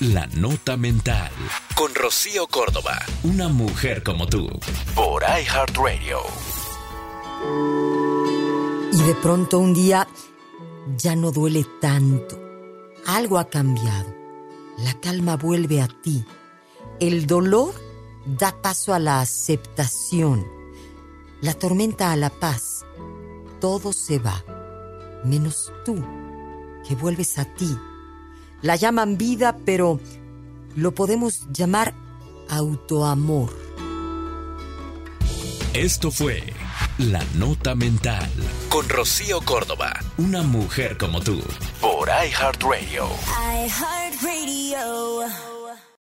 La Nota Mental. Con Rocío Córdoba. Una mujer como tú. Por iHeartRadio. Y de pronto un día ya no duele tanto. Algo ha cambiado. La calma vuelve a ti. El dolor da paso a la aceptación. La tormenta a la paz. Todo se va. Menos tú, que vuelves a ti. La llaman vida, pero lo podemos llamar autoamor. Esto fue La Nota Mental con Rocío Córdoba, una mujer como tú, por iHeartRadio. iHeartRadio.